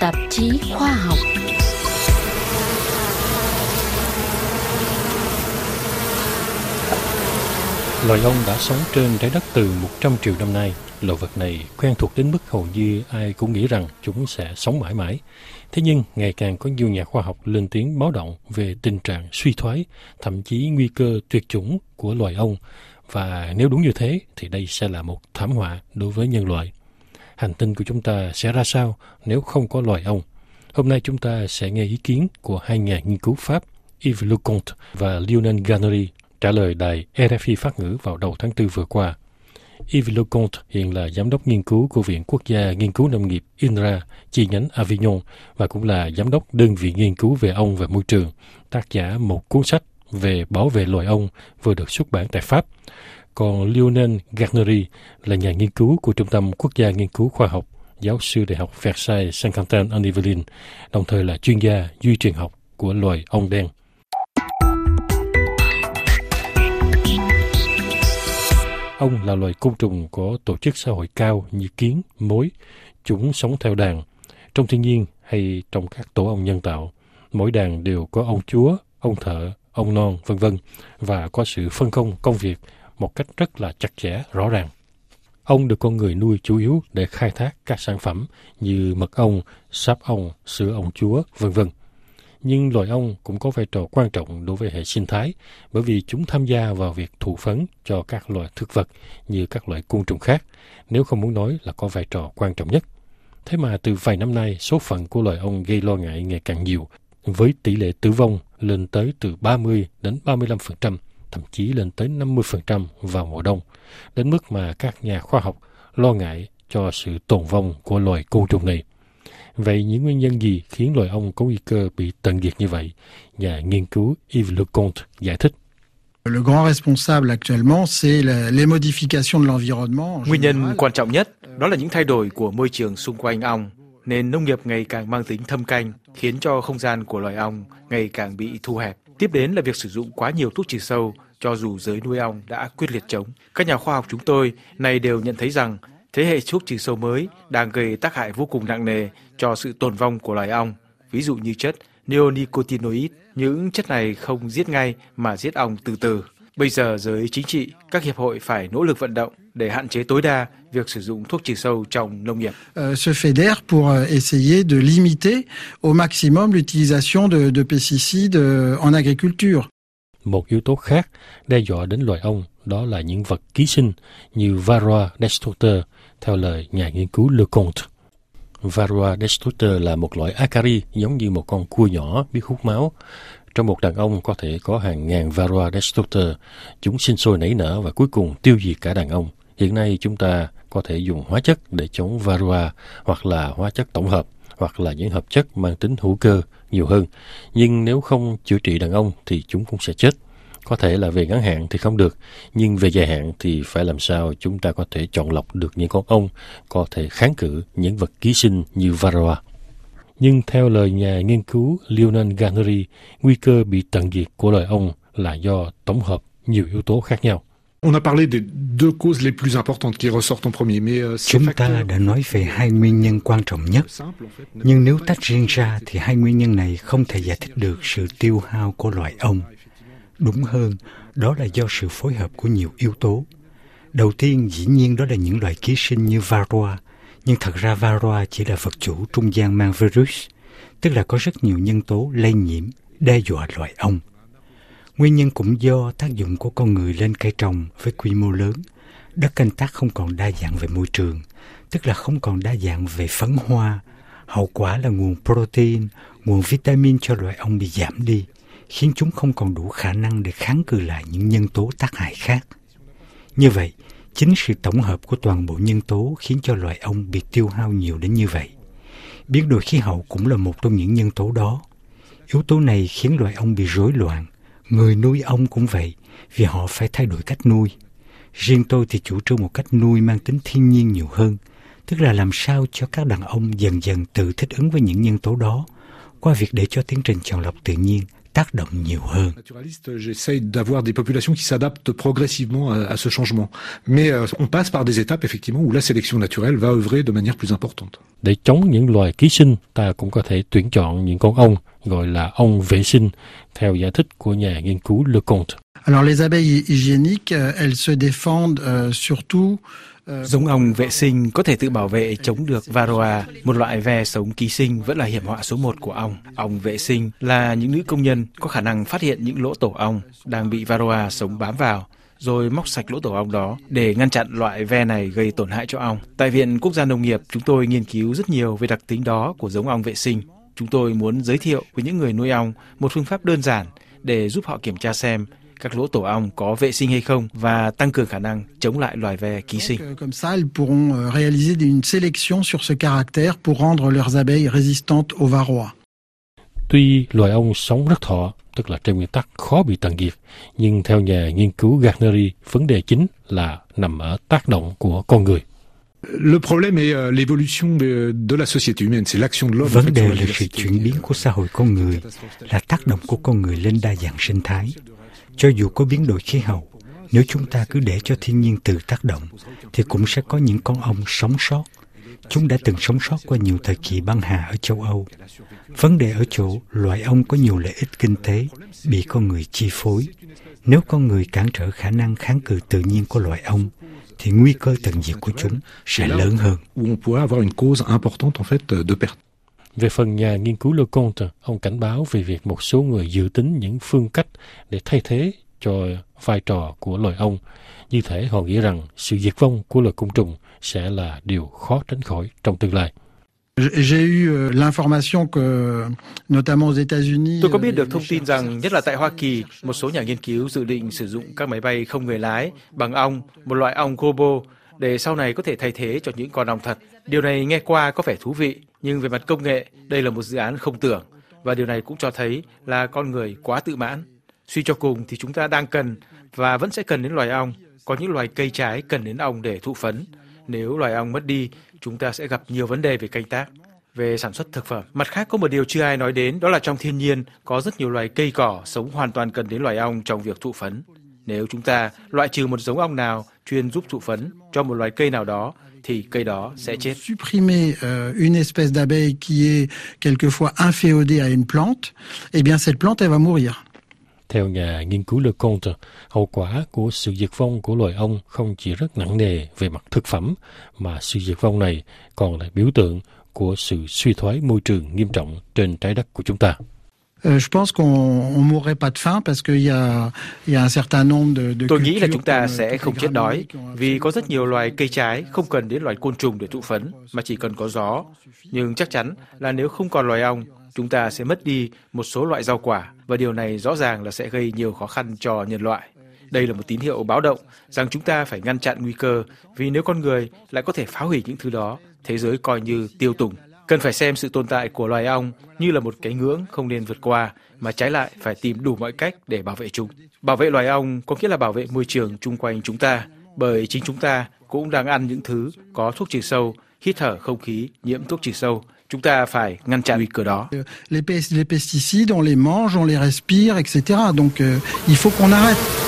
tạp chí khoa học Loài ong đã sống trên trái đất từ 100 triệu năm nay. Loài vật này quen thuộc đến mức hầu như ai cũng nghĩ rằng chúng sẽ sống mãi mãi. Thế nhưng, ngày càng có nhiều nhà khoa học lên tiếng báo động về tình trạng suy thoái, thậm chí nguy cơ tuyệt chủng của loài ong. Và nếu đúng như thế, thì đây sẽ là một thảm họa đối với nhân loại. Hành tinh của chúng ta sẽ ra sao nếu không có loài ong? Hôm nay chúng ta sẽ nghe ý kiến của hai nhà nghiên cứu Pháp Yves Leconte và Lionel Gannery trả lời đài RFI phát ngữ vào đầu tháng 4 vừa qua. Yves Leconte hiện là giám đốc nghiên cứu của Viện Quốc gia Nghiên cứu Nông nghiệp INRA, chi nhánh Avignon và cũng là giám đốc đơn vị nghiên cứu về ong và môi trường, tác giả một cuốn sách về bảo vệ loài ong vừa được xuất bản tại Pháp. Còn Lionel Garnery là nhà nghiên cứu của Trung tâm Quốc gia Nghiên cứu Khoa học, giáo sư Đại học Versailles Saint-Quentin en Yvelines, đồng thời là chuyên gia duy truyền học của loài ong đen. Ong là loài côn trùng có tổ chức xã hội cao như kiến, mối. Chúng sống theo đàn. Trong thiên nhiên hay trong các tổ ong nhân tạo, mỗi đàn đều có ông chúa, ông thợ, ông non, vân vân và có sự phân công công việc một cách rất là chặt chẽ, rõ ràng. Ong được con người nuôi chủ yếu để khai thác các sản phẩm như mật ong, sáp ong, sữa ong chúa, vân vân nhưng loài ong cũng có vai trò quan trọng đối với hệ sinh thái bởi vì chúng tham gia vào việc thụ phấn cho các loài thực vật như các loại côn trùng khác, nếu không muốn nói là có vai trò quan trọng nhất. Thế mà từ vài năm nay, số phận của loài ong gây lo ngại ngày càng nhiều, với tỷ lệ tử vong lên tới từ 30 đến 35%, thậm chí lên tới 50% vào mùa đông, đến mức mà các nhà khoa học lo ngại cho sự tồn vong của loài côn trùng này. Vậy những nguyên nhân gì khiến loài ong có nguy cơ bị tận diệt như vậy? Nhà nghiên cứu Yves Leconte giải thích. Le grand responsable actuellement, c'est les modifications de l'environnement. Nguyên nhân quan trọng nhất đó là những thay đổi của môi trường xung quanh ong. Nền nông nghiệp ngày càng mang tính thâm canh, khiến cho không gian của loài ong ngày càng bị thu hẹp. Tiếp đến là việc sử dụng quá nhiều thuốc trừ sâu, cho dù giới nuôi ong đã quyết liệt chống. Các nhà khoa học chúng tôi này đều nhận thấy rằng thế hệ thuốc trừ sâu mới đang gây tác hại vô cùng nặng nề cho sự tồn vong của loài ong, ví dụ như chất neonicotinoid. Những chất này không giết ngay mà giết ong từ từ. Bây giờ giới chính trị, các hiệp hội phải nỗ lực vận động để hạn chế tối đa việc sử dụng thuốc trừ sâu trong nông nghiệp. Se fédèrent pour euh, essayer de limiter au maximum l'utilisation de, de pesticides euh, en agriculture. Một yếu tố khác đe dọa đến loài ong đó là những vật ký sinh như Varroa destructor, theo lời nhà nghiên cứu Leconte. Varroa destructor là một loại acari giống như một con cua nhỏ biết hút máu. Trong một đàn ông có thể có hàng ngàn Varroa destructor. Chúng sinh sôi nảy nở và cuối cùng tiêu diệt cả đàn ông. Hiện nay chúng ta có thể dùng hóa chất để chống Varroa hoặc là hóa chất tổng hợp hoặc là những hợp chất mang tính hữu cơ nhiều hơn. Nhưng nếu không chữa trị đàn ông thì chúng cũng sẽ chết. Có thể là về ngắn hạn thì không được, nhưng về dài hạn thì phải làm sao chúng ta có thể chọn lọc được những con ong có thể kháng cự những vật ký sinh như varroa. Nhưng theo lời nhà nghiên cứu Lionel Garnery, nguy cơ bị tận diệt của loài ong là do tổng hợp nhiều yếu tố khác nhau. On a parlé des deux causes les plus importantes qui ressortent en premier, mais euh, Chúng ta đã nói về hai nguyên nhân quan trọng nhất, nhưng nếu tách riêng ra thì hai nguyên nhân này không thể giải thích được sự tiêu hao của loài ong. Đúng hơn, đó là do sự phối hợp của nhiều yếu tố. Đầu tiên, dĩ nhiên đó là những loài ký sinh như varroa, nhưng thật ra varroa chỉ là vật chủ trung gian mang virus, tức là có rất nhiều nhân tố lây nhiễm, đe dọa loài ong. Nguyên nhân cũng do tác dụng của con người lên cây trồng với quy mô lớn, đất canh tác không còn đa dạng về môi trường, tức là không còn đa dạng về phấn hoa. Hậu quả là nguồn protein, nguồn vitamin cho loài ong bị giảm đi – khiến chúng không còn đủ khả năng để kháng cự lại những nhân tố tác hại khác. Như vậy, chính sự tổng hợp của toàn bộ nhân tố khiến cho loài ong bị tiêu hao nhiều đến như vậy. Biến đổi khí hậu cũng là một trong những nhân tố đó. Yếu tố này khiến loài ong bị rối loạn. Người nuôi ong cũng vậy, vì họ phải thay đổi cách nuôi. Riêng tôi thì chủ trương một cách nuôi mang tính thiên nhiên nhiều hơn, tức là làm sao cho các đàn ông dần dần tự thích ứng với những nhân tố đó qua việc để cho tiến trình chọn lọc tự nhiên tác động nhiều hơn. J'essaye d'avoir des populations qui s'adaptent progressivement à, à ce changement. Mais euh, on passe par des étapes effectivement où la sélection naturelle va œuvrer de manière plus importante. Để chống những loài ký sinh, ta cũng có thể tuyển chọn những con ong gọi là ong vệ sinh, theo giải thích của nhà nghiên cứu Lecomte. Alors les abeilles hygiéniques, elles se défendent euh, surtout Giống ong vệ sinh có thể tự bảo vệ chống được varroa, một loại ve sống ký sinh vẫn là hiểm họa số một của ong. Ong vệ sinh là những nữ công nhân có khả năng phát hiện những lỗ tổ ong đang bị varroa sống bám vào, rồi móc sạch lỗ tổ ong đó để ngăn chặn loại ve này gây tổn hại cho ong. Tại Viện Quốc gia Nông nghiệp, chúng tôi nghiên cứu rất nhiều về đặc tính đó của giống ong vệ sinh. Chúng tôi muốn giới thiệu với những người nuôi ong một phương pháp đơn giản để giúp họ kiểm tra xem các lỗ tổ ong có vệ sinh hay không và tăng cường khả năng chống lại loài ve ký sinh. Comme ça, elles pourront euh, réaliser une sélection sur ce caractère pour rendre leurs abeilles résistantes aux varroa. Tuy loài ong sống rất thọ, tức là trên nguyên tắc khó bị tận diệt, nhưng theo nhà nghiên cứu Gardneri, vấn đề chính là nằm ở tác động của con người. Le problème est euh, l'évolution de, de la société humaine, c'est l'action de l'homme. Vấn đề là sự chuyển biến của xã hội con người, là tác động của con người lên đa dạng sinh thái. Cho dù có biến đổi khí hậu, nếu chúng ta cứ để cho thiên nhiên tự tác động, thì cũng sẽ có những con ong sống sót. Chúng đã từng sống sót qua nhiều thời kỳ băng hà ở châu Âu. Vấn đề ở chỗ loài ong có nhiều lợi ích kinh tế bị con người chi phối. Nếu con người cản trở khả năng kháng cự tự nhiên của loài ong, thì nguy cơ tận diệt của chúng sẽ lớn hơn. Về phần nhà nghiên cứu Leconte, ông cảnh báo về việc một số người dự tính những phương cách để thay thế cho vai trò của loài ong. Như thể họ nghĩ rằng sự diệt vong của loài côn trùng sẽ là điều khó tránh khỏi trong tương lai. J'ai eu euh, l'information que, notamment aux États-Unis. Tôi có biết được thông tin rằng, nhất là tại Hoa Kỳ, một số nhà nghiên cứu dự định sử dụng các máy bay không người lái bằng ong, một loại ong gobo, để sau này có thể thay thế cho những con ong thật. Điều này nghe qua có vẻ thú vị, nhưng về mặt công nghệ, đây là một dự án không tưởng, và điều này cũng cho thấy là con người quá tự mãn. Suy cho cùng thì chúng ta đang cần và vẫn sẽ cần đến loài ong. Có những loài cây trái cần đến ong để thụ phấn. Nếu loài ong mất đi, chúng ta sẽ gặp nhiều vấn đề về canh tác, về sản xuất thực phẩm. Mặt khác có một điều chưa ai nói đến, đó là trong thiên nhiên có rất nhiều loài cây cỏ sống hoàn toàn cần đến loài ong trong việc thụ phấn. Nếu chúng ta loại trừ một giống ong nào chuyên giúp thụ phấn cho một loài cây nào đó, thì cây đó sẽ chết. Supprimer euh, une espèce d'abeille qui est quelquefois inféodée à une plante, eh bien cette plante elle va mourir. Theo nhà nghiên cứu Leconte, hậu quả của sự diệt vong của loài ong không chỉ rất nặng nề về mặt thực phẩm, mà sự diệt vong này còn là biểu tượng của sự suy thoái môi trường nghiêm trọng trên trái đất của chúng ta. Euh, je pense qu'on on mourrait pas de faim parce qu'il y a, il y a un certain nombre de, de Tôi nghĩ là chúng ta comme, sẽ không chết đói vì có feu rất nhiều loài cây trái không cần đến loài côn trùng để thụ phấn mà chỉ cần có gió. Nhưng chắc chắn là nếu không còn loài ong, chúng ta sẽ mất đi một số loại rau quả và điều này rõ ràng là sẽ gây nhiều khó khăn cho nhân loại. Đây là một tín hiệu báo động rằng chúng ta phải ngăn chặn nguy cơ vì nếu con người lại có thể phá hủy những thứ đó, thế giới coi như tiêu tùng. Cần phải xem sự tồn tại của loài ong như là một cái ngưỡng không nên vượt qua, mà trái lại phải tìm đủ mọi cách để bảo vệ chúng. Bảo vệ loài ong có nghĩa là bảo vệ môi trường chung quanh chúng ta, bởi chính chúng ta cũng đang ăn những thứ có thuốc trừ sâu, hít thở không khí nhiễm thuốc trừ sâu. Chúng ta phải ngăn chặn nguy cơ đó. Les, pesticides, on les mange, on les respire, etc. Donc euh, il faut qu'on arrête.